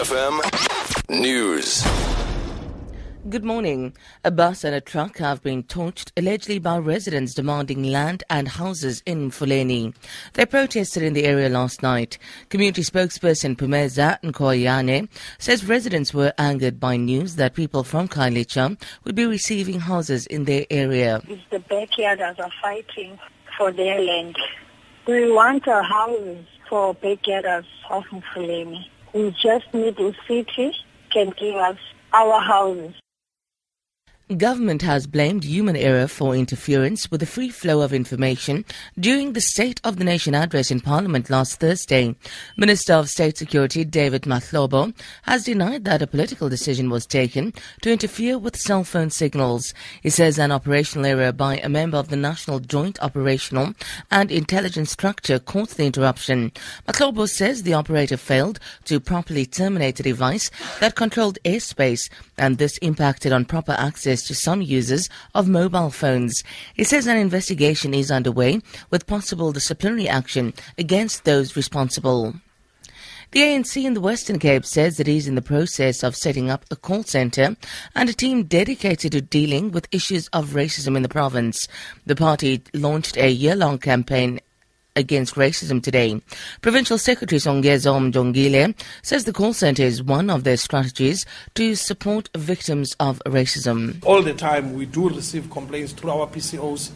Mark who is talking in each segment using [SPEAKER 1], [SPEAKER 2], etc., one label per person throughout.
[SPEAKER 1] FM News.
[SPEAKER 2] Good morning. A bus and a truck have been torched allegedly by residents demanding land and houses in Mfuleni. They protested in the area last night. Community spokesperson Pumeza Nkoyane says residents were angered by news that people from Khayelitsha would be receiving houses in their area.
[SPEAKER 3] It's the backyarders are fighting for their land. We want our houses for backyarders of Mfuleni. We just need the city can give us our houses.
[SPEAKER 2] Government has blamed human error for interference with the free flow of information during the State of the Nation address in Parliament last Thursday. Minister of State Security David Mahlobo has denied that a political decision was taken to interfere with cell phone signals. He says an operational error by a member of the National Joint Operational and Intelligence Structure caused the interruption. Mahlobo says the operator failed to properly terminate a device that controlled airspace and this impacted on proper access to some users of mobile phones. He says an investigation is underway with possible disciplinary action against those responsible. The ANC in the Western Cape says it is in the process of setting up a call centre and a team dedicated to dealing with issues of racism in the province. The party launched a year-long campaign against racism today. Provincial Secretary Songezo Mjongile says the call center is one of their strategies to support victims of racism.
[SPEAKER 4] All the time we do receive complaints through our PCOs,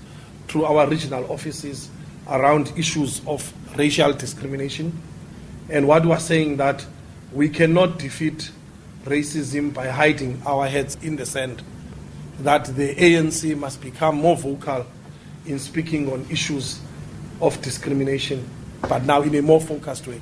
[SPEAKER 4] through our regional offices around issues of racial discrimination. And what we're saying that we cannot defeat racism by hiding our heads in the sand. That the ANC must become more vocal in speaking on issues of discrimination, but now in a more focused way.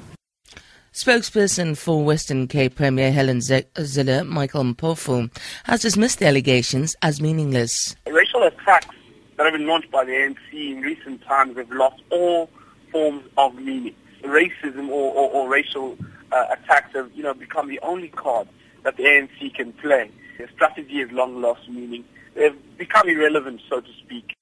[SPEAKER 2] Spokesperson for Western Cape Premier Helen Zille, Michael Mpofu, has dismissed the allegations as meaningless.
[SPEAKER 5] Racial attacks that have been launched by the ANC in recent times have lost all forms of meaning. Racism or, or, or racial uh, attacks have you know, become the only card that the ANC can play. Their strategy has long lost meaning. They've become irrelevant, so to speak.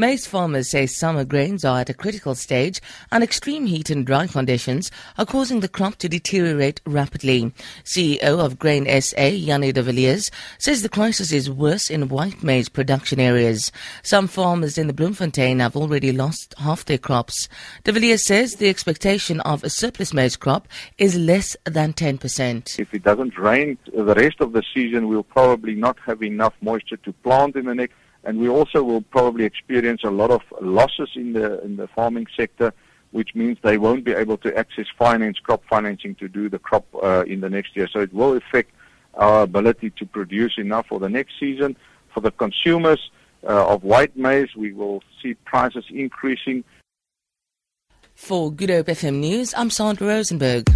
[SPEAKER 2] Maize farmers say summer grains are at a critical stage and extreme heat and dry conditions are causing the crop to deteriorate rapidly. CEO of Grain SA, Jannie de Villiers, says the crisis is worse in white maize production areas. Some farmers in the Bloemfontein have already lost half their crops. De Villiers says the expectation of a surplus maize crop is less than 10%.
[SPEAKER 6] If it doesn't rain the rest of the season, we'll probably not have enough moisture to plant in the next and we also will probably experience a lot of losses in the in the farming sector, which means they won't be able to access finance, crop financing to do the crop uh, in the next year. So it will affect our ability to produce enough for the next season. For the consumers uh, of white maize, we will see prices increasing.
[SPEAKER 2] For Good Hope FM News, I'm Sandra Rosenberg.